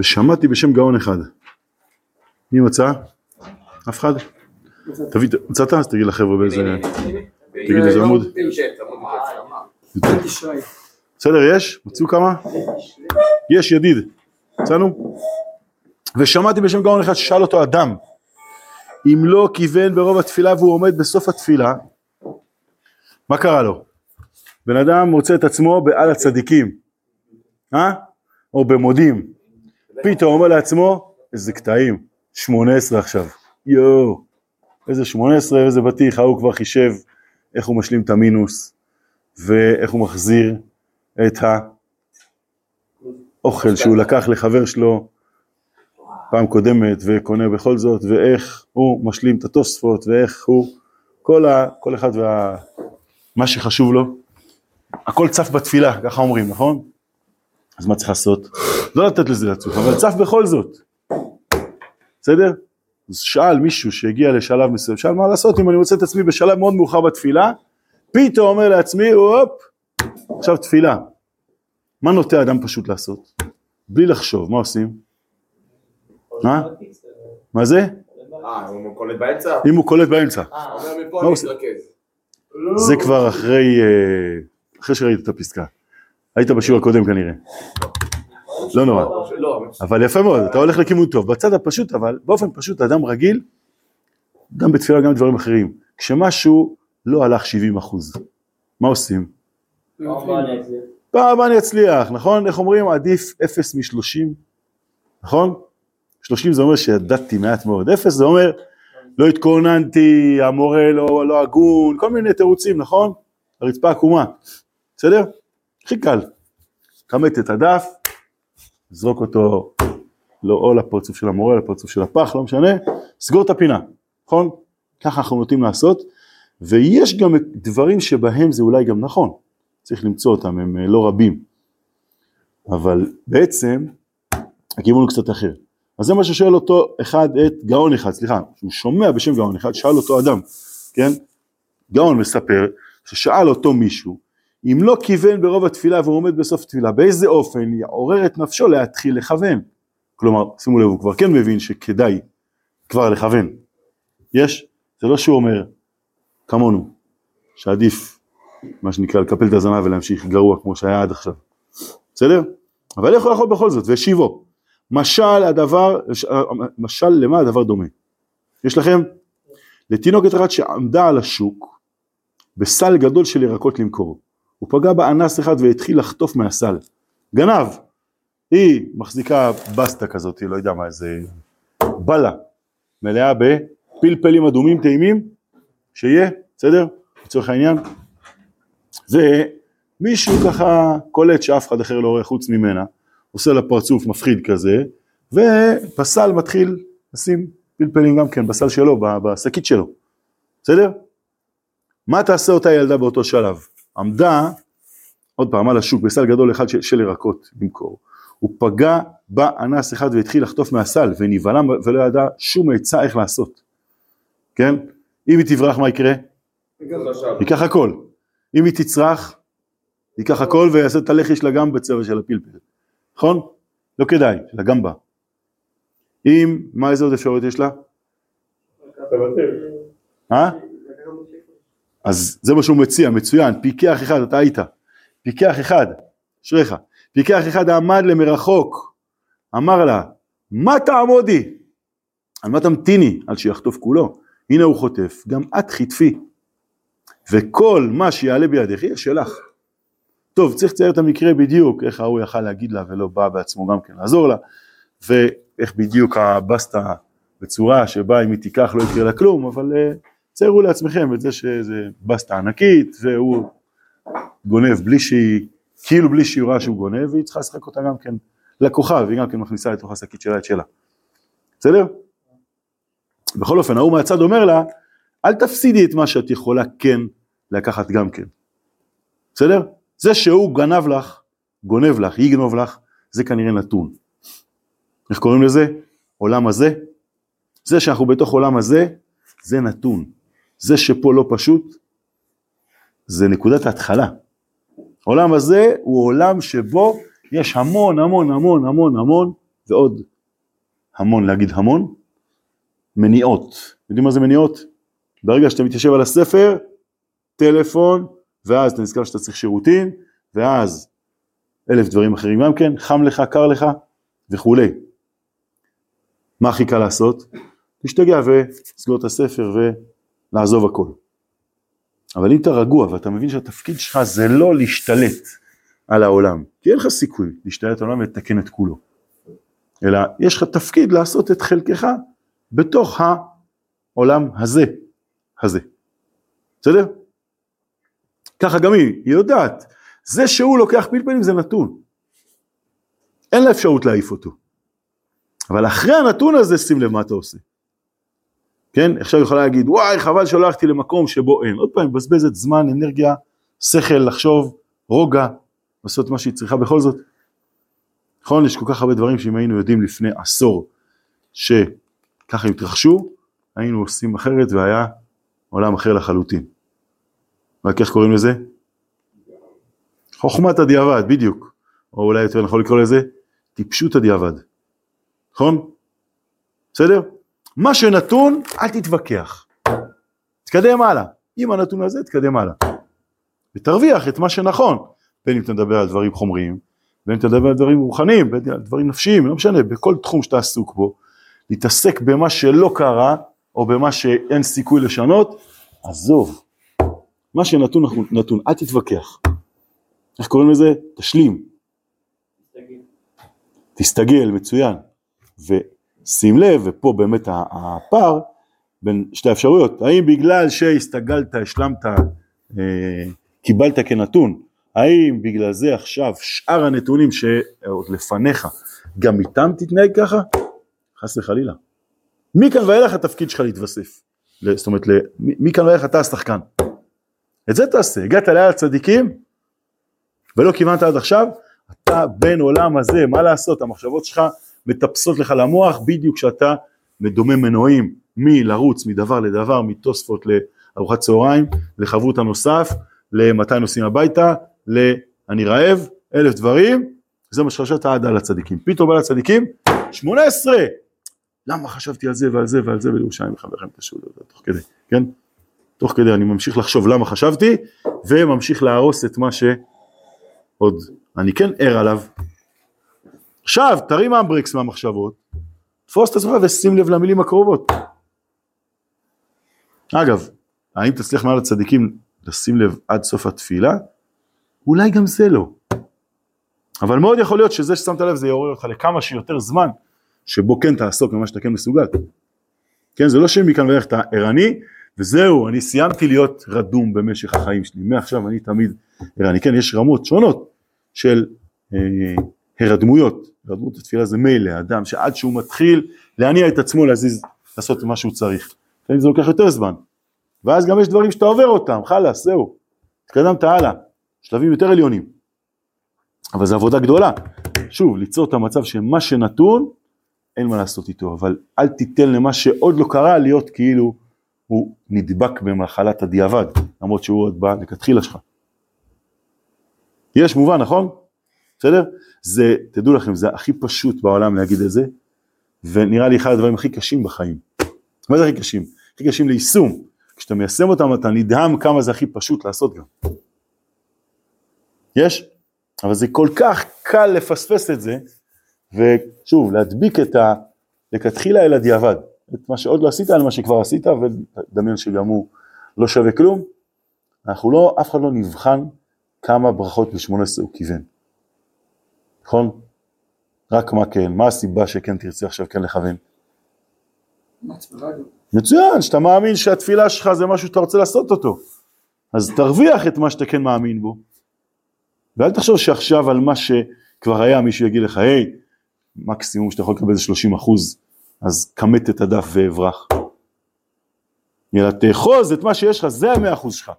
ושמעתי בשם גאון אחד. מי מצא? אף אחד? תביא, מצאת? אז תגיד לחבר'ה באיזה... תגיד איזה עמוד. בסדר, יש? מצאו כמה? יש, ידיד. מצאנו? ושמעתי בשם גאון אחד ששאל אותו אדם אם לא כיוון ברוב התפילה והוא עומד בסוף התפילה מה קרה לו? בן אדם מוצא את עצמו בעל הצדיקים אה? או במודים פתאום אומר לעצמו איזה קטעים 18 עכשיו יואו איזה 18 איזה בטיח ההוא כבר חישב איך הוא משלים את המינוס ואיך הוא מחזיר את האוכל שהוא לקח לחבר שלו פעם קודמת וקונה בכל זאת, ואיך הוא משלים את התוספות, ואיך הוא, כל, ה, כל אחד וה, שחשוב לו, הכל צף בתפילה, ככה אומרים, נכון? אז מה צריך לעשות? לא לתת לזה לצוף, אבל צף בכל זאת, בסדר? אז שאל מישהו שהגיע לשלב מסוים, שאל מה לעשות אם אני מוצא את עצמי בשלב מאוד מאוחר בתפילה, פתאום אומר לעצמי, הופ, עכשיו תפילה. מה נוטה אדם פשוט לעשות? בלי לחשוב, מה עושים? מה? מה זה? אה, אם הוא קולט באמצע? אם הוא קולט באמצע. אה. זה כבר אחרי, אה, אחרי שראית את הפסקה. היית בשיעור הקודם כנראה. לא נורא. לא, אבל יפה מאוד, אתה הולך לכיוון טוב. בצד הפשוט אבל, באופן פשוט, אדם רגיל, גם בתפילה גם בדברים אחרים. כשמשהו לא הלך 70 אחוז, מה עושים? פעם הבאה אני אצליח, נכון? איך אומרים? עדיף 0 מ-30, נכון? 30 זה אומר שידעתי מעט מאוד, אפס זה אומר לא התכוננתי, המורה לא, לא הגון, כל מיני תירוצים, נכון? הרצפה עקומה, בסדר? הכי קל, כמת את הדף, זרוק אותו לא או לפרצוף של המורה, לפרצוף של הפח, לא משנה, סגור את הפינה, נכון? ככה אנחנו נוטים לעשות, ויש גם דברים שבהם זה אולי גם נכון, צריך למצוא אותם, הם אה, לא רבים, אבל בעצם הכיוון הוא קצת אחר. אז זה מה ששואל אותו אחד את גאון אחד, סליחה, הוא שומע בשם גאון אחד, שאל אותו אדם, כן? גאון מספר ששאל אותו מישהו, אם לא כיוון ברוב התפילה והוא עומד בסוף התפילה, באיזה אופן יעורר את נפשו להתחיל לכוון? כלומר, שימו לב, הוא כבר כן מבין שכדאי כבר לכוון. יש? זה לא שהוא אומר, כמונו, שעדיף, מה שנקרא, לקפל את הזנב ולהמשיך גרוע כמו שהיה עד עכשיו. בסדר? אבל איך הוא יכול בכל זאת? והשיבו. משל הדבר, משל למה הדבר דומה? יש לכם? לתינוקת אחת שעמדה על השוק בסל גדול של ירקות למכור. הוא פגע באנס אחד והתחיל לחטוף מהסל. גנב. היא מחזיקה בסטה כזאת, לא יודע מה, איזה בלה, מלאה בפלפלים אדומים טעימים, שיהיה, בסדר? לצורך העניין. ומישהו ככה קולט שאף אחד אחר לא רואה חוץ ממנה, עושה לה פרצוף מפחיד כזה, ופסל מתחיל לשים פלפלים גם כן בסל שלו, בשקית שלו, בסדר? מה תעשה אותה ילדה באותו שלב? עמדה, עוד פעם, על השוק, בסל גדול אחד של, של ירקות למכור. הוא פגע באנס אחד והתחיל לחטוף מהסל ונבהלה ולא ידע שום עצה איך לעשות, כן? אם היא תברח מה יקרה? ייקח הכל. אם היא תצרח, ייקח הכל ויעשה את הלחי שלה גם בצבע של הפלפל. נכון? לא כדאי, של הגמבה. אם, מה איזה עוד אפשרויות יש לה? אה? אז זה מה שהוא מציע, מצוין, פיקח אחד, אתה היית, פיקח אחד, אשריך, פיקח אחד עמד למרחוק, אמר לה, מה תעמודי? על מה תמתיני? על שיחטוף כולו. הנה הוא חוטף, גם את חטפי, וכל מה שיעלה בידך יהיה שלך. טוב, צריך לצייר את המקרה בדיוק, איך ההוא יכל להגיד לה ולא בא בעצמו גם כן לעזור לה, ואיך בדיוק הבסטה בצורה שבה אם היא תיקח לא יקרה לה כלום, אבל אה, ציירו לעצמכם את זה שזה בסטה ענקית, והוא גונב בלי שהיא, כאילו בלי שהיא רואה שהוא גונב, והיא צריכה לשחק אותה גם כן לקוחה, והיא גם כן מכניסה לתוך השקית שלה את שלה. בסדר? בכל אופן, ההוא מהצד אומר לה, אל תפסידי את מה שאת יכולה כן לקחת גם כן. בסדר? זה שהוא גנב לך, גונב לך, יגנוב לך, זה כנראה נתון. איך קוראים לזה? עולם הזה. זה שאנחנו בתוך עולם הזה, זה נתון. זה שפה לא פשוט, זה נקודת ההתחלה. העולם הזה הוא עולם שבו יש המון המון המון המון המון ועוד המון, להגיד המון, מניעות. יודעים מה זה מניעות? ברגע שאתה מתיישב על הספר, טלפון, ואז אתה נזכר שאתה צריך שירותים, ואז אלף דברים אחרים גם כן, חם לך, קר לך וכולי. מה הכי קל לעשות? להשתגע ולסגור את הספר ולעזוב הכל. אבל אם אתה רגוע ואתה מבין שהתפקיד שלך זה לא להשתלט על העולם, כי אין לך סיכוי להשתלט על העולם ולתקן את כולו, אלא יש לך תפקיד לעשות את חלקך בתוך העולם הזה, הזה. בסדר? ככה גם היא, היא יודעת, זה שהוא לוקח פלפלים זה נתון. אין לה אפשרות להעיף אותו. אבל אחרי הנתון הזה שים לב מה אתה עושה. כן, עכשיו יכולה להגיד וואי חבל שלא הלכתי למקום שבו אין, עוד פעם מבזבזת זמן, אנרגיה, שכל, לחשוב, רוגע, לעשות מה שהיא צריכה בכל זאת. נכון, יש כל כך הרבה דברים שאם היינו יודעים לפני עשור שככה הם התרחשו, היינו עושים אחרת והיה עולם אחר לחלוטין. רק איך קוראים לזה? חוכמת הדיעבד, בדיוק. או אולי יותר נכון לקרוא לזה טיפשות הדיעבד. נכון? בסדר? מה שנתון, אל תתווכח. תתקדם הלאה. עם הנתון הזה, תתקדם הלאה. ותרוויח את מה שנכון. בין אם אתה מדבר על דברים חומריים, בין אם אתה מדבר על דברים רוחניים, בין אם על דברים נפשיים, לא משנה, בכל תחום שאתה עסוק בו, להתעסק במה שלא קרה, או במה שאין סיכוי לשנות, עזוב. מה שנתון נתון, אל תתווכח. איך קוראים לזה? תשלים. תסתגל, מצוין. ושים לב, ופה באמת הפער בין שתי האפשרויות, האם בגלל שהסתגלת, השלמת, אה, קיבלת כנתון, האם בגלל זה עכשיו שאר הנתונים שעוד לפניך, גם איתם תתנהג ככה? חס וחלילה. מכאן ואילך התפקיד שלך להתווסף. זאת אומרת, מכאן ואילך אתה השחקן. את זה תעשה, הגעת ליד הצדיקים ולא כיוונת עד עכשיו, אתה בן עולם הזה, מה לעשות, המחשבות שלך מטפסות לך למוח בדיוק כשאתה מדומם מנועים מלרוץ מדבר לדבר, מתוספות לארוחת צהריים, לחברות הנוסף, למתי נוסעים הביתה, ל"אני רעב", אלף דברים, זה מה שחשבת עד על הצדיקים. פתאום על הצדיקים, 18! למה חשבתי על זה ועל זה ועל זה את השיעור הזה תוך כדי, כן? תוך כדי אני ממשיך לחשוב למה חשבתי, וממשיך להרוס את מה שעוד אני כן ער עליו. עכשיו, תרים אמברקס מהמחשבות, תפוס את עצמך ושים לב למילים הקרובות. אגב, האם תצליח מעל הצדיקים לשים לב עד סוף התפילה? אולי גם זה לא. אבל מאוד יכול להיות שזה ששמת לב זה יעורר אותך לכמה שיותר זמן שבו כן תעסוק במה שאתה כן מסוגל. כן, זה לא שמכאן ואיך אתה ערני וזהו, אני סיימתי להיות רדום במשך החיים שלי, מעכשיו אני תמיד ערני. כן, יש רמות שונות של אה, הרדמויות, הרדמות התפילה זה מילא, אדם שעד שהוא מתחיל להניע את עצמו להזיז, לעשות מה שהוא צריך. לפעמים זה לוקח יותר זמן. ואז גם יש דברים שאתה עובר אותם, חלאס, זהו, התקדמת הלאה, שלבים יותר עליונים. אבל זו עבודה גדולה. שוב, ליצור את המצב שמה שנתון, אין מה לעשות איתו, אבל אל תיתן למה שעוד לא קרה להיות כאילו הוא נדבק במחלת הדיעבד, למרות שהוא עוד בא לכתחילה שלך. יש מובן, נכון? בסדר? זה, תדעו לכם, זה הכי פשוט בעולם להגיד את זה, ונראה לי אחד הדברים הכי קשים בחיים. מה זה הכי קשים? הכי קשים ליישום. כשאתה מיישם אותם אתה נדהם כמה זה הכי פשוט לעשות גם. יש? אבל זה כל כך קל לפספס את זה, ושוב, להדביק את ה... לכתחילה אל הדיעבד. את מה שעוד לא עשית, על מה שכבר עשית, ודמיין שגם הוא לא שווה כלום. אנחנו לא, אף אחד לא נבחן כמה ברכות ב-18 הוא כיוון. נכון? רק מה כן, מה הסיבה שכן תרצה עכשיו כן לכוון? מצוין, שאתה מאמין שהתפילה שלך זה משהו שאתה רוצה לעשות אותו. אז תרוויח את מה שאתה כן מאמין בו. ואל תחשוב שעכשיו על מה שכבר היה מישהו יגיד לך, היי, מקסימום שאתה יכול לקבל איזה 30 אחוז, אז כמת את הדף ואברח. אלא תאחוז את מה שיש לך, זה המאה אחוז שלך.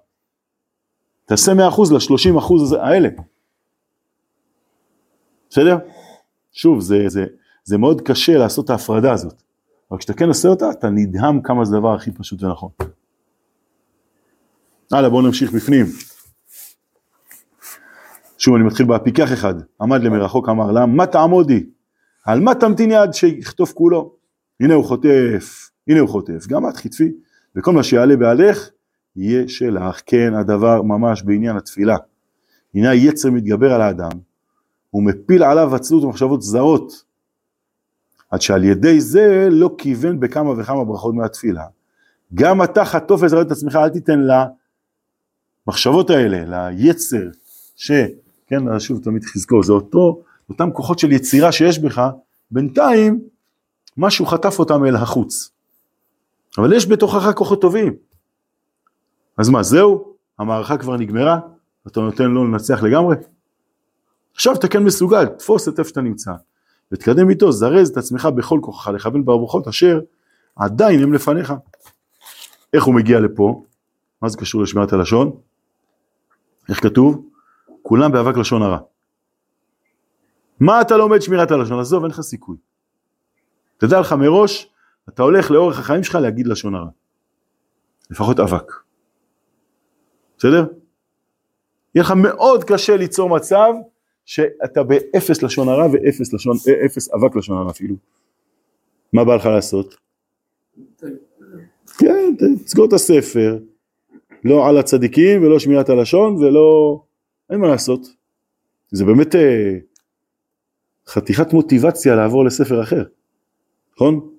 תעשה מאה אחוז לשלושים אחוז האלה. בסדר? שוב, זה, זה, זה מאוד קשה לעשות את ההפרדה הזאת. אבל כשאתה כן עושה אותה, אתה נדהם כמה זה הדבר הכי פשוט ונכון. הלאה, בואו נמשיך בפנים. שוב, אני מתחיל בהפיקח אחד. עמד למרחוק, אמר לה, מה תעמודי? על מה תמתין יד שיכתוב כולו? הנה הוא חוטף, הנה הוא חוטף, גם את חטפי, וכל מה שיעלה בעלך יהיה שלך, כן הדבר ממש בעניין התפילה. הנה היצר מתגבר על האדם, הוא מפיל עליו עצלות ומחשבות זרות, עד שעל ידי זה לא כיוון בכמה וכמה ברכות מהתפילה. גם אתה חטוף וזרע את עצמך, אל תיתן למחשבות האלה, ליצר, ש... כן, שוב תמיד חזקו, זה אותו, אותם כוחות של יצירה שיש בך, בינתיים משהו חטף אותם אל החוץ. אבל יש בתוכך כוחות טובים. אז מה, זהו? המערכה כבר נגמרה? אתה נותן לו לנצח לגמרי? עכשיו אתה כן מסוגל, תפוס את איפה שאתה נמצא, ותקדם איתו, זרז את עצמך בכל כוחך לכוון ברבוכות אשר עדיין הם לפניך. איך הוא מגיע לפה? מה זה קשור לשמירת הלשון? איך כתוב? כולם באבק לשון הרע. מה אתה לומד שמירת הלשון? עזוב, אין לך סיכוי. תדע לך מראש, אתה הולך לאורך החיים שלך להגיד לשון הרע. לפחות אבק. בסדר? יהיה לך מאוד קשה ליצור מצב שאתה באפס לשון הרע ואפס לשון, אפס אבק לשון הרע אפילו. מה בא לך לעשות? כן, תסגור את הספר, לא על הצדיקים ולא שמיעת הלשון ולא, אין מה לעשות. זה באמת אה, חתיכת מוטיבציה לעבור לספר אחר, נכון?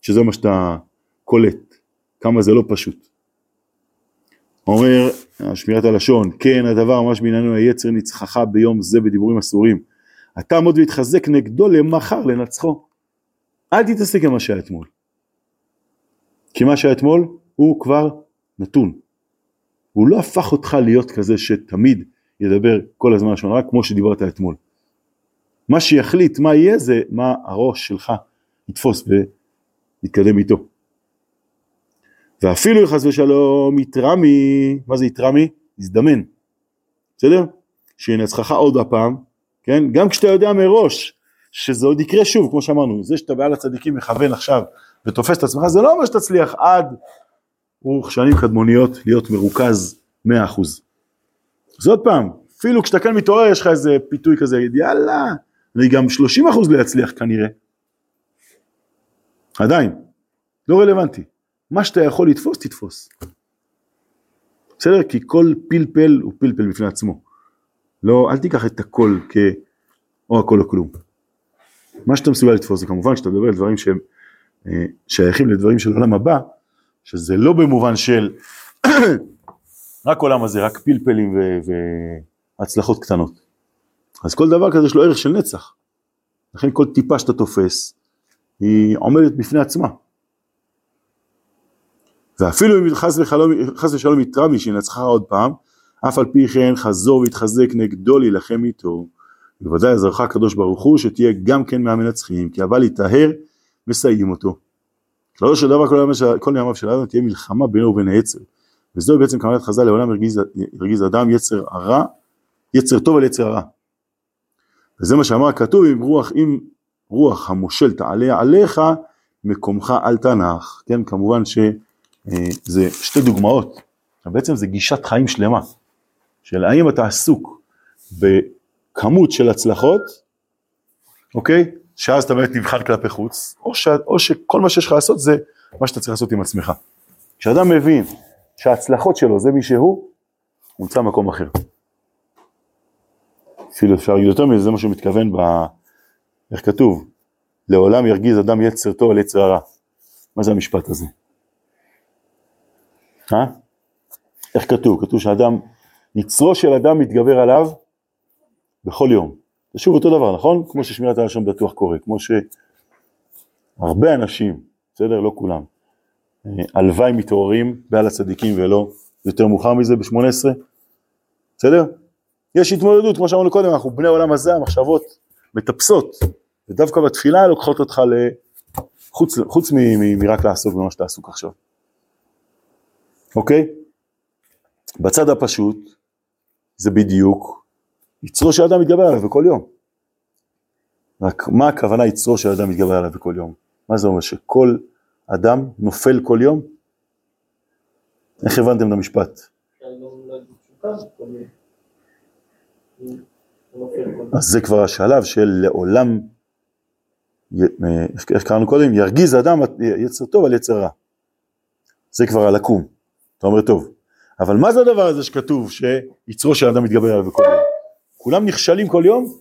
שזה מה שאתה קולט, כמה זה לא פשוט. אומר שמירת הלשון, כן הדבר ממש בעניינו היצר ניצחך ביום זה בדיבורים אסורים. אתה עמוד והתחזק נגדו למחר לנצחו. אל תתעסק עם מה שהיה אתמול. כי מה שהיה אתמול הוא כבר נתון. הוא לא הפך אותך להיות כזה שתמיד ידבר כל הזמן לשון רק כמו שדיברת אתמול. מה שיחליט מה יהיה זה מה הראש שלך יתפוס ויתקדם איתו. ואפילו חס ושלום יתרע מי, מה זה יתרע מי? יזדמן, בסדר? שינצחך עוד הפעם, כן? גם כשאתה יודע מראש שזה עוד יקרה שוב, כמו שאמרנו, זה שאתה בעל הצדיקים מכוון עכשיו ותופס את עצמך, זה לא אומר שתצליח עד אורך שנים קדמוניות להיות מרוכז 100%. אז עוד פעם, אפילו כשאתה כאן מתעורר יש לך איזה פיתוי כזה, יאללה, אני גם 30% לא אצליח כנראה. עדיין, לא רלוונטי. מה שאתה יכול לתפוס, תתפוס. בסדר? כי כל פלפל הוא פלפל בפני עצמו. לא, אל תיקח את הכל כ... או הכל או כלום. מה שאתה מסוגל לתפוס זה כמובן שאתה מדבר על דברים שהם אה, שייכים לדברים של עולם הבא, שזה לא במובן של רק עולם הזה, רק פלפלים והצלחות קטנות. אז כל דבר כזה יש לו ערך של נצח. לכן כל טיפה שאתה תופס, היא עומדת בפני עצמה. ואפילו אם חס חס ושלום יתרע מי שינצחה עוד פעם, אף על פי כן חזור והתחזק נגדו להילחם איתו. בוודאי עזרך הקדוש ברוך הוא שתהיה גם כן מהמנצחים, כי הבא להיטהר מסייעים אותו. כללו של דבר כל ימיו של, האדם תהיה מלחמה בינו ובין העצר. וזהו בעצם כוונת חז"ל לעולם הרגיז, הרגיז אדם יצר הרע, יצר טוב על יצר הרע. וזה מה שאמר הכתוב עם רוח, עם רוח המושל תעלה עליך, מקומך אל תנח. כן, כמובן ש... אה, זה שתי דוגמאות, בעצם זה גישת חיים שלמה, של האם אתה עסוק בכמות של הצלחות, אוקיי? שאז אתה באמת נבחר כלפי חוץ, או, ש... או שכל מה שיש לך לעשות זה מה שאתה צריך לעשות עם עצמך. כשאדם מבין שההצלחות שלו זה מי שהוא, הוא נמצא במקום אחר. אפילו אפשר להגיד יותר מזה, זה מה שהוא מתכוון ב... איך כתוב? לעולם ירגיז אדם יצר טוב על יצר הרע. מה זה המשפט הזה? אה? איך כתוב? כתוב שאדם, יצרו של אדם מתגבר עליו בכל יום. זה שוב אותו דבר, נכון? כמו ששמירת הלשון בטוח קורה, כמו שהרבה אנשים, בסדר? לא כולם, אה, הלוואי מתעוררים בעל הצדיקים ולא יותר מאוחר מזה ב-18, בסדר? יש התמודדות, כמו שאמרנו קודם, אנחנו בני עולם הזה, המחשבות מטפסות, ודווקא בתפילה לוקחות אותך לחוץ, חוץ מרק לעסוק במה שאתה עסוק עכשיו. אוקיי? בצד הפשוט זה בדיוק יצרו של אדם מתגבר עליו בכל יום. רק מה הכוונה יצרו של אדם מתגבר עליו בכל יום? מה זה אומר? שכל אדם נופל כל יום? איך הבנתם את המשפט? אז זה כבר השלב של לעולם אה, איך קראנו קודם? ירגיז אדם יצר טוב על יצר רע. זה כבר על לקום. אתה אומר טוב. אבל מה זה הדבר הזה שכתוב שיצרו של אדם מתגבר עליו בכל יום? כולם נכשלים כל יום?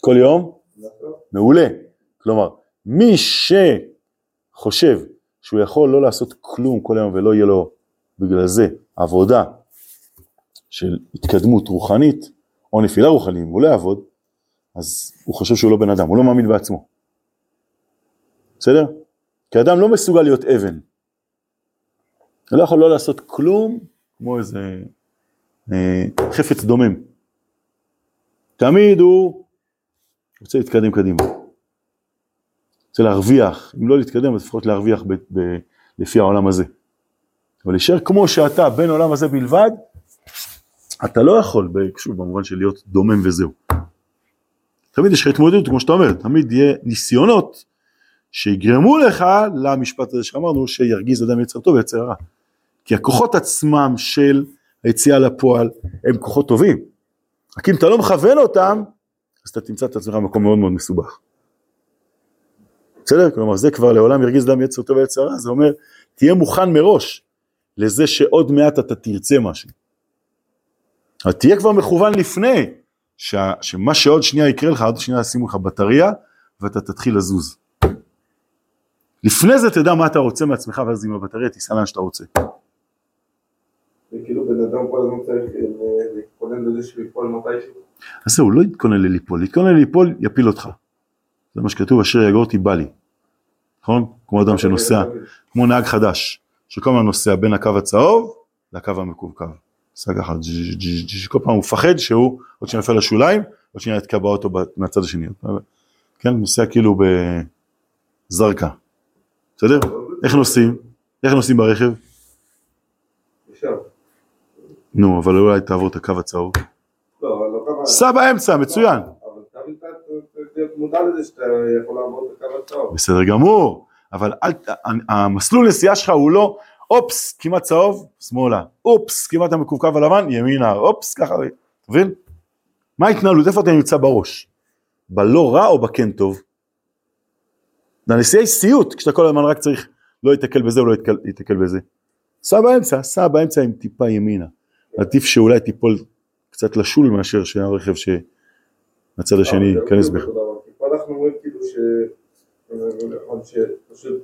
כל יום? מעולה. כלומר, מי שחושב שהוא יכול לא לעשות כלום כל היום ולא יהיה לו בגלל זה עבודה של התקדמות רוחנית או נפילה רוחנית, הוא לא יעבוד, אז הוא חושב שהוא לא בן אדם, הוא לא מאמין בעצמו. בסדר? כי אדם לא מסוגל להיות אבן. הוא לא יכול לא לעשות כלום כמו איזה אה, חפץ דומם. תמיד הוא רוצה להתקדם קדימה. רוצה להרוויח, אם לא להתקדם, אז לפחות להרוויח ב, ב, לפי העולם הזה. אבל להישאר כמו שאתה, בין העולם הזה בלבד, אתה לא יכול, שוב, במובן של להיות דומם וזהו. תמיד יש לך התמודדות, כמו שאתה אומר, תמיד יהיה ניסיונות שיגרמו לך למשפט הזה שאמרנו, שירגיז אדם יצר טוב ויצר רע. כי הכוחות עצמם של היציאה לפועל הם כוחות טובים. רק אם אתה לא מכוון אותם, אז אתה תמצא את עצמך במקום מאוד מאוד מסובך. בסדר? כלומר זה כבר לעולם ירגיז אדם יצר טוב ויצר רע, זה אומר תהיה מוכן מראש לזה שעוד מעט אתה תרצה משהו. אבל תהיה כבר מכוון לפני, ש... שמה שעוד שנייה יקרה לך, עוד שנייה ישימו לך בטריה ואתה תתחיל לזוז. לפני זה תדע מה אתה רוצה מעצמך ואז עם הבטריה תיסע לאן שאתה רוצה. אדם כל הזמן צריך אה, להתכונן לזה שהוא ייפול מתישהו. אז זהו, לא יתכונן לליפול, יתכונן לליפול יפיל אותך. זה מה שכתוב, אשר יגור אותי בא לי. נכון? כמו אדם שנוסע, כמו נהג חדש, שכל הזמן נוסע בין הקו הצהוב לקו המקווקו. עושה ככה, כל פעם הוא מפחד שהוא עוד שניה נופל לשוליים, עוד שניה יתקע באוטו מהצד השני. כן, נוסע כאילו בזרקה. בסדר? איך נוסעים? איך נוסעים ברכב? נו, אבל אולי תעבור את הקו הצהוב. לא, לא. סע באמצע, מצוין. בסדר גמור, אבל המסלול נסיעה שלך הוא לא אופס כמעט צהוב, שמאלה, אופס כמעט המקווקו הלבן, ימינה, אופס ככה, אתה מבין? מה ההתנהלות, איפה אתה נמצא בראש? בלא רע או בכן טוב? הנסיעה היא סיוט, כשאתה כל הזמן רק צריך לא להתקל בזה לא להתקל- להתקל בזה. סע באמצע, סע באמצע עם טיפה ימינה. עדיף שאולי תיפול קצת לשול מאשר שהרכב שהצד השני אבל ייכנס בך. אנחנו אומרים כאילו ש... נכון, שפשוט...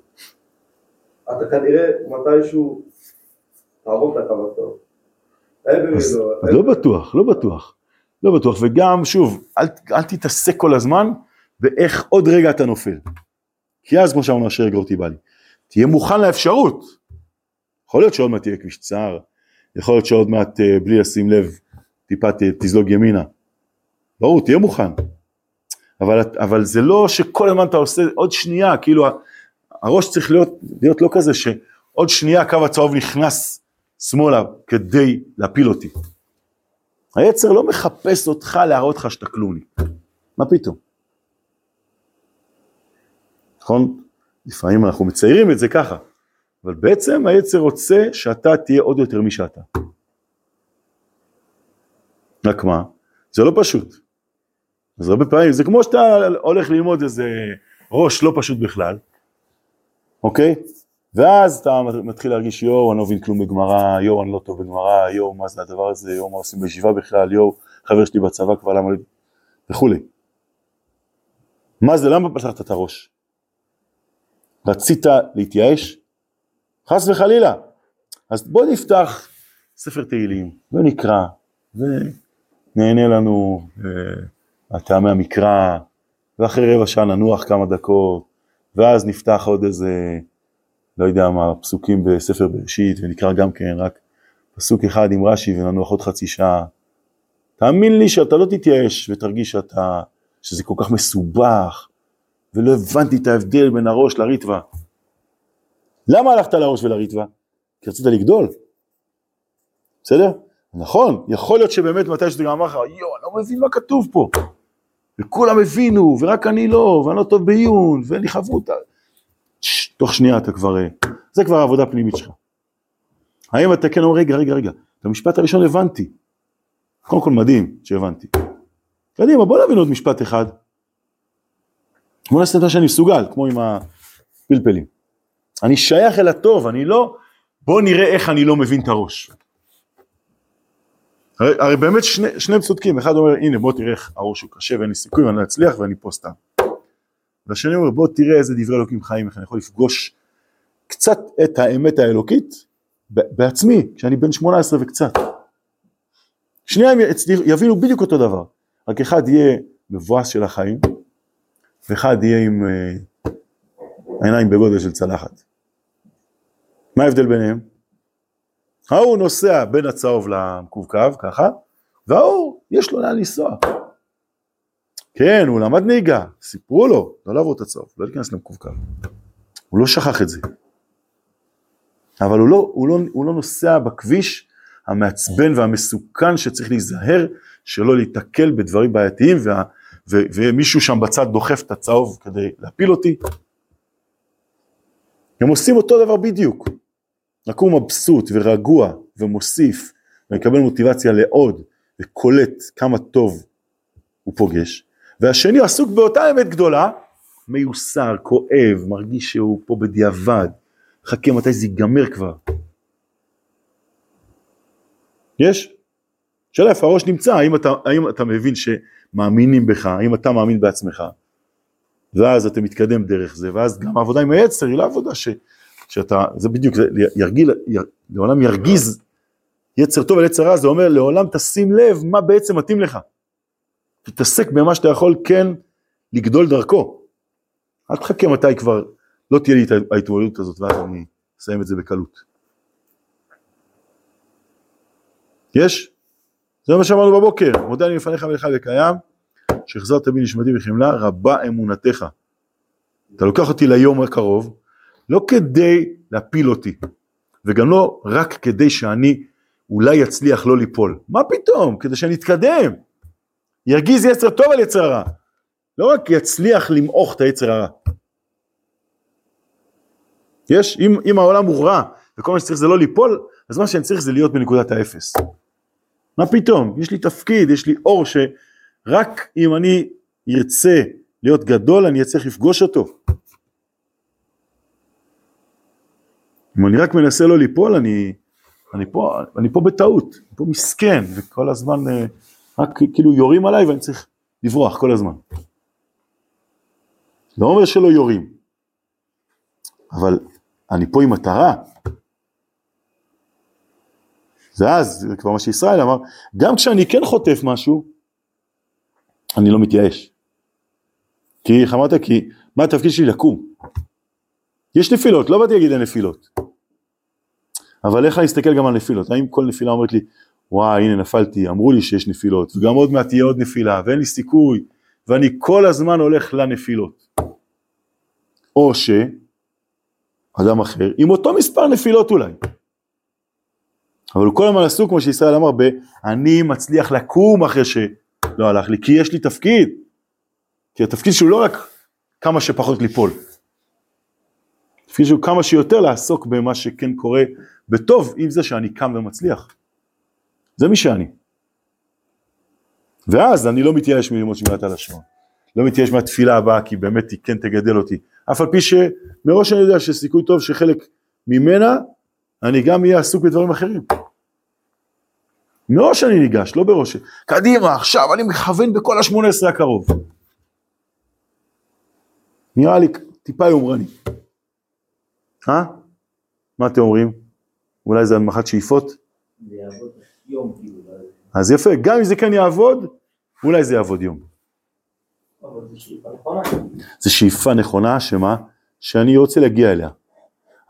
אתה כנראה מתישהו תעבור את הקו במידו, אז לא בטוח, לא בטוח, לא בטוח, וגם שוב, אל, אל תתעסק כל הזמן באיך עוד רגע אתה נופל. כי אז כמו שאמרנו אשר יגור אותי בא לי, תהיה מוכן לאפשרות. יכול להיות שעוד מעט תהיה כביש צר, יכול להיות שעוד מעט אה, בלי לשים לב טיפה תזלוג ימינה. ברור, תהיה מוכן. אבל, אבל זה לא שכל הזמן אתה עושה עוד שנייה, כאילו הראש צריך להיות, להיות לא כזה שעוד שנייה הקו הצהוב נכנס שמאלה כדי להפיל אותי. היצר לא מחפש אותך להראות לך שאתה כלומניק. מה פתאום? נכון? לפעמים אנחנו מציירים את זה ככה, אבל בעצם היצר רוצה שאתה תהיה עוד יותר מי שאתה. רק מה? זה לא פשוט. אז הרבה פעמים זה כמו שאתה הולך ללמוד איזה ראש לא פשוט בכלל, אוקיי? ואז אתה מתחיל להרגיש יואו אני לא מבין כלום בגמרא, יואו אני לא טוב בגמרא, יואו מה זה הדבר הזה, יואו מה עושים בישיבה בכלל, יואו חבר שלי בצבא כבר למה לא... וכולי. מה זה, למה פתחת את הראש? רצית להתייאש? חס וחלילה. אז בוא נפתח ספר תהילים ונקרא ונהנה לנו אה, הטעמי המקרא ואחרי רבע שעה ננוח כמה דקות ואז נפתח עוד איזה לא יודע מה, פסוקים בספר בראשית, ונקרא גם כן רק פסוק אחד עם רש"י וננוח עוד חצי שעה. תאמין לי שאתה לא תתייאש ותרגיש שאתה, שזה כל כך מסובך, ולא הבנתי את ההבדל בין הראש לריטווה. למה הלכת לראש ולריטווה? כי רצית לגדול. בסדר? נכון, יכול להיות שבאמת מתי שזה גם אמר לך, יואו, אני לא מבין מה כתוב פה. וכולם הבינו, ורק אני לא, ואני לא טוב בעיון, ואין לי חברותא. ש- תוך שנייה אתה כבר, אה, זה כבר העבודה הפנימית שלך. האם אתה כן אומר, רגע, רגע, רגע, את המשפט הראשון הבנתי. קודם כל מדהים שהבנתי. קדימה, בוא נבין עוד משפט אחד. בוא נעשה את מה שאני מסוגל, כמו עם הפלפלים. אני שייך אל הטוב, אני לא, בוא נראה איך אני לא מבין את הראש. הרי, הרי באמת שני, שניהם צודקים, אחד אומר הנה בוא תראה איך הראש הוא קשה ואין לי סיכוי ואני לא אצליח ואני פה סתם. והשני אומר בוא תראה איזה דברי אלוקים חיים, איך אני יכול לפגוש קצת את האמת האלוקית בעצמי, כשאני בן 18 וקצת. שניהם יבינו בדיוק אותו דבר, רק אחד יהיה מבואס של החיים, ואחד יהיה עם uh, עיניים בגודל של צלחת. מה ההבדל ביניהם? ההוא נוסע בין הצהוב למקווקו, ככה, וההוא יש לו לאן לנסוע. כן, הוא למד נהיגה, סיפרו לו, לא לעבור את הצהוב, לא להיכנס למקווקו. הוא לא שכח את זה. אבל הוא לא, הוא, לא, הוא לא נוסע בכביש המעצבן והמסוכן שצריך להיזהר שלא להיתקל בדברים בעייתיים וה, ו, ומישהו שם בצד דוחף את הצהוב כדי להפיל אותי. הם עושים אותו דבר בדיוק. הוא מבסוט ורגוע ומוסיף ומקבל מוטיבציה לעוד וקולט כמה טוב הוא פוגש. והשני עסוק באותה אמת גדולה, מיוסר, כואב, מרגיש שהוא פה בדיעבד, חכה מתי זה ייגמר כבר. יש? שאלה איפה הראש נמצא, האם אתה, האם אתה מבין שמאמינים בך, האם אתה מאמין בעצמך, ואז אתה מתקדם דרך זה, ואז גם העבודה עם היצר היא לא עבודה ש, שאתה, זה בדיוק, זה ירגיל, יר, לעולם ירגיז יצר טוב על יצר רע, זה אומר לעולם תשים לב מה בעצם מתאים לך. תתעסק במה שאתה יכול כן לגדול דרכו. אל תחכה מתי כבר לא תהיה לי את ההתמודדות הזאת ואז אני אסיים את זה בקלות. יש? זה מה שאמרנו בבוקר, מודה אני לפניך מלך וקיים, שהחזרת בי נשמתי בחמלה, רבה אמונתך. אתה לוקח אותי ליום הקרוב, לא כדי להפיל אותי, וגם לא רק כדי שאני אולי אצליח לא ליפול. מה פתאום? כדי שאני אתקדם. ירגיז יצר טוב על יצר הרע. לא רק יצליח למעוך את היצר הרע. יש, אם, אם העולם הוא רע וכל מה שצריך זה לא ליפול, אז מה שאני צריך זה להיות בנקודת האפס. מה פתאום? יש לי תפקיד, יש לי אור שרק אם אני ארצה להיות גדול אני אצליח לפגוש אותו. אם אני רק מנסה לא ליפול אני, אני, פה, אני פה בטעות, אני פה מסכן וכל הזמן אה, רק כאילו יורים עליי ואני צריך לברוח כל הזמן. לא אומר שלא יורים, אבל אני פה עם מטרה. ואז, זה כבר מה שישראל אמר, גם כשאני כן חוטף משהו, אני לא מתייאש. כי, איך אמרת? כי, מה התפקיד שלי? לקום. יש נפילות, לא באתי להגיד אין נפילות. אבל איך אני אסתכל גם על נפילות? האם כל נפילה אומרת לי, וואי, הנה נפלתי, אמרו לי שיש נפילות, וגם עוד מעט תהיה עוד נפילה, ואין לי סיכוי, ואני כל הזמן הולך לנפילות. או ש... אדם אחר, עם אותו מספר נפילות אולי. אבל הוא כל הזמן עסוק, כמו שישראל אמר, ב- אני מצליח לקום אחרי שלא הלך לי, כי יש לי תפקיד. כי התפקיד שלו לא רק כמה שפחות ליפול. התפקיד שלו כמה שיותר לעסוק במה שכן קורה בטוב, עם זה שאני קם ומצליח. זה מי שאני. ואז אני לא מתייאש מללמוד שמירת הלשון. לא מתייאש מהתפילה הבאה, כי באמת היא כן תגדל אותי. אף על פי שמראש אני יודע שסיכוי טוב שחלק ממנה אני גם אהיה עסוק בדברים אחרים. מראש אני ניגש, לא בראש, קדימה, עכשיו אני מכוון בכל השמונה עשרה הקרוב. נראה לי טיפה יומרני. אה? מה אתם אומרים? אולי זה הנמכת שאיפות? כאילו. אז יפה, גם אם זה כן יעבוד, אולי זה יעבוד יום. זה שאיפה נכונה, שמה? שאני רוצה להגיע אליה.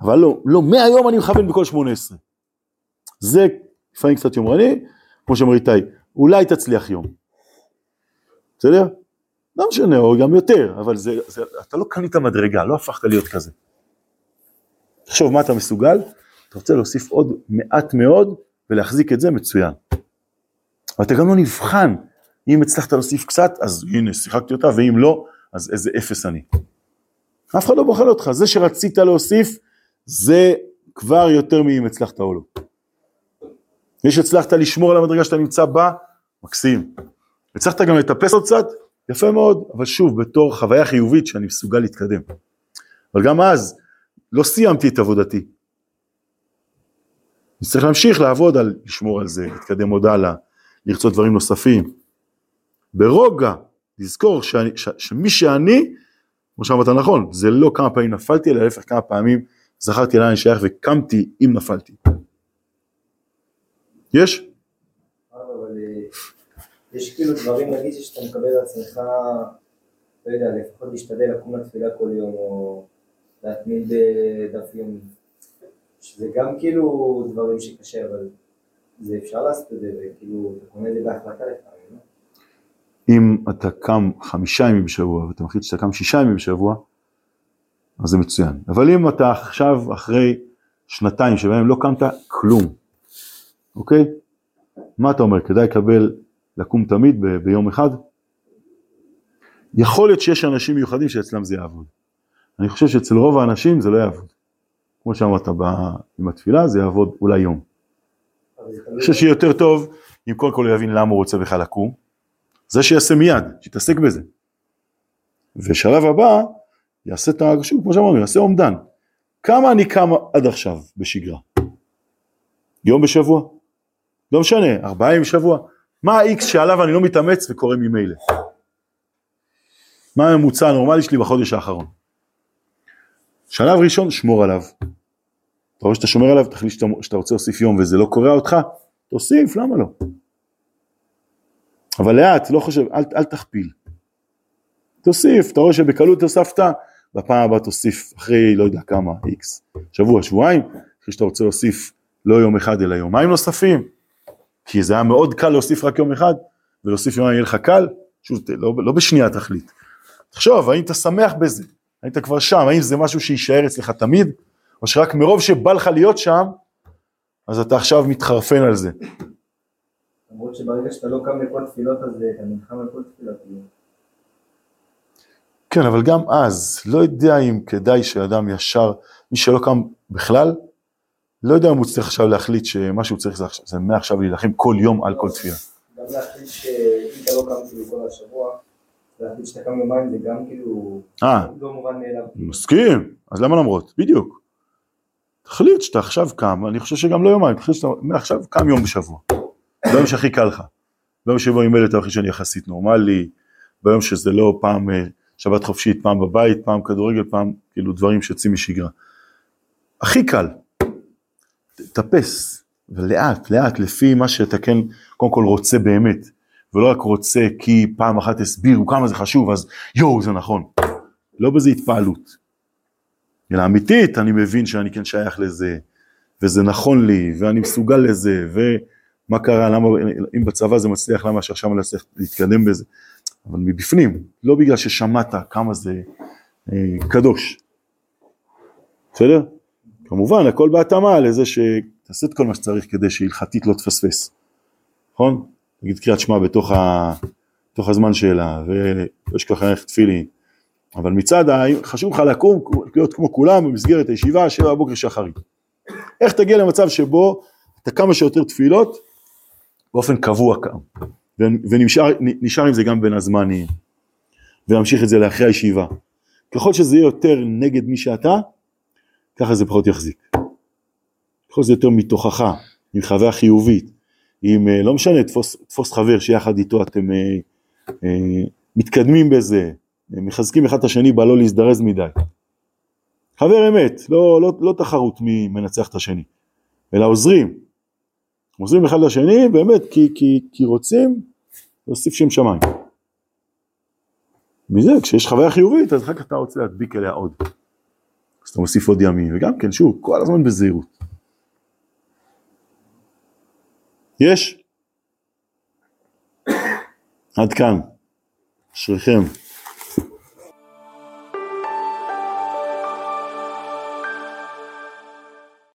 אבל לא, לא, מהיום אני מכוון בכל שמונה עשרה. זה לפעמים קצת יומרני, כמו שאומר איתי, אולי תצליח יום. בסדר? לא משנה, או גם יותר, אבל זה, זה, אתה לא קנית מדרגה, לא הפכת להיות כזה. תחשוב מה אתה מסוגל, אתה רוצה להוסיף עוד מעט מאוד ולהחזיק את זה מצוין. ואתה גם לא נבחן אם הצלחת להוסיף קצת, אז הנה, שיחקתי אותה, ואם לא, אז איזה אפס אני. אף אחד לא בוחן אותך, זה שרצית להוסיף, זה כבר יותר מאם הצלחת או לא. מי שהצלחת לשמור על המדרגה שאתה נמצא בה, מקסים. הצלחת גם לטפס עוד קצת, יפה מאוד, אבל שוב, בתור חוויה חיובית שאני מסוגל להתקדם. אבל גם אז, לא סיימתי את עבודתי. אני צריך להמשיך לעבוד על לשמור על זה, להתקדם עוד הלאה, לרצות דברים נוספים. ברוגע, לזכור שאני, ש, שמי שאני, כמו שאמרת נכון, זה לא כמה פעמים נפלתי, אלא להפך כמה פעמים זכרתי לאן אני שייך וקמתי אם נפלתי. יש? אבל אה, יש כאילו דברים, נגיד שאתה מקבל על עצמך, לא יודע, לפחות להשתדל לקום לתפילה כל יום, או להתמיד בדף יומי. שזה גם כאילו דברים שקשה, אבל זה אפשר לעשות את זה, וכאילו, אתה קונה את זה בהחלטה לפעמים, לא? אם אתה קם חמישה ימים בשבוע ואתה מחליט שאתה קם שישה ימים בשבוע, אז זה מצוין. אבל אם אתה עכשיו אחרי שנתיים שבהם לא קמת כלום, אוקיי? מה אתה אומר, כדאי לקבל, לקום תמיד ב- ביום אחד? יכול להיות שיש אנשים מיוחדים שאצלם זה יעבוד. אני חושב שאצל רוב האנשים זה לא יעבוד. כמו שאמרת עם התפילה, זה יעבוד אולי יום. אני חושב שיהיה יותר טוב אם קודם כל הוא יבין למה הוא רוצה בכלל לקום. זה שיעשה מיד, שיתעסק בזה. ושלב הבא, יעשה את ה... שוב, כמו שאמרנו, יעשה אומדן. כמה אני קם עד עכשיו בשגרה? יום בשבוע? לא משנה, ארבעה ימים בשבוע? מה ה-X שעליו אני לא מתאמץ וקורא ממילא? מה הממוצע הנורמלי שלי בחודש האחרון? שלב ראשון, שמור עליו. אתה רואה שאתה שומר עליו, תחליט שאתה, שאתה רוצה להוסיף יום וזה לא קורע אותך, תוסיף, למה לא? אבל לאט, לא חושב, אל, אל תכפיל. תוסיף, אתה רואה שבקלות הוספת, בפעם הבאה תוסיף אחרי לא יודע כמה, איקס, שבוע, שבועיים, אחרי שאתה רוצה להוסיף לא יום אחד אלא יומיים נוספים, כי זה היה מאוד קל להוסיף רק יום אחד, ולהוסיף יומיים יהיה לך קל, שוב, לא, לא בשנייה תחליט. תחשוב, האם אתה שמח בזה? אתה כבר שם? האם זה משהו שיישאר אצלך תמיד? או שרק מרוב שבא לך להיות שם, אז אתה עכשיו מתחרפן על זה. למרות שברגע שאתה לא קם לכל תפילות אז אתה נלחם על כל תפילות. כאילו. כן, אבל גם אז, לא יודע אם כדאי שאדם ישר, מי שלא קם בכלל, לא יודע אם הוא צריך עכשיו להחליט שמה שהוא צריך זה מעכשיו להילחם כל יום על כל תפילה. גם להחליט שאם אתה לא קם כאילו כל השבוע, להחליט שאתה קם יומיים זה גם כאילו אה, לא מובן מאליו. מסכים, אז למה למרות? בדיוק. תחליט שאתה עכשיו קם, אני חושב שגם לא יומיים, תחליט שאתה מעכשיו קם יום בשבוע. ביום שהכי קל לך. ביום שבו עם ילד מרגיש שאני יחסית נורמלי, ביום שזה לא פעם אה, שבת חופשית, פעם בבית, פעם כדורגל, פעם כאילו דברים שיוצאים משגרה. הכי קל. תטפס, ולאט, לאט, לפי מה שאתה כן קודם כל רוצה באמת, ולא רק רוצה כי פעם אחת הסבירו כמה זה חשוב, אז יואו, זה נכון. לא בזה התפעלות. אלא אמיתית, אני מבין שאני כן שייך לזה, וזה נכון לי, ואני מסוגל לזה, ומה קרה, למה, אם בצבא זה מצליח, למה שעכשיו אני לא אצליח להתקדם בזה. אבל מבפנים, לא בגלל ששמעת כמה זה אה, קדוש. בסדר? כמובן, הכל בהתאמה לזה שתעשה את כל מה שצריך כדי שהלכתית לא תפספס. נכון? נגיד קריאת שמע בתוך, ה... בתוך הזמן שלה, ויש ככה איך תפילין. אבל מצד ה... חשוב לך לקום, להיות כמו כולם במסגרת הישיבה, שבע בבוקר שחרית. איך תגיע למצב שבו אתה כמה שיותר תפילות באופן קבוע קם, ונשאר נשאר עם זה גם בין הזמנים, ולהמשיך את זה לאחרי הישיבה. ככל שזה יהיה יותר נגד מי שאתה, ככה זה פחות יחזיק. ככל שזה יותר מתוכך, עם חוויה חיובית, עם אה, לא משנה, תפוס, תפוס חבר שיחד איתו אתם אה, אה, מתקדמים בזה, אה, מחזקים אחד את השני בלא להזדרז מדי. חבר אמת, לא, לא, לא תחרות מי מנצח את השני, אלא עוזרים. עוזרים אחד לשני באמת כי, כי, כי רוצים להוסיף שם שמיים. מזה, כשיש חוויה חיובית, אז אחר כך אתה רוצה להדביק אליה עוד. אז אתה מוסיף עוד ימים, וגם כן, שוב, כל הזמן בזהירות. יש? עד כאן. אשריכם.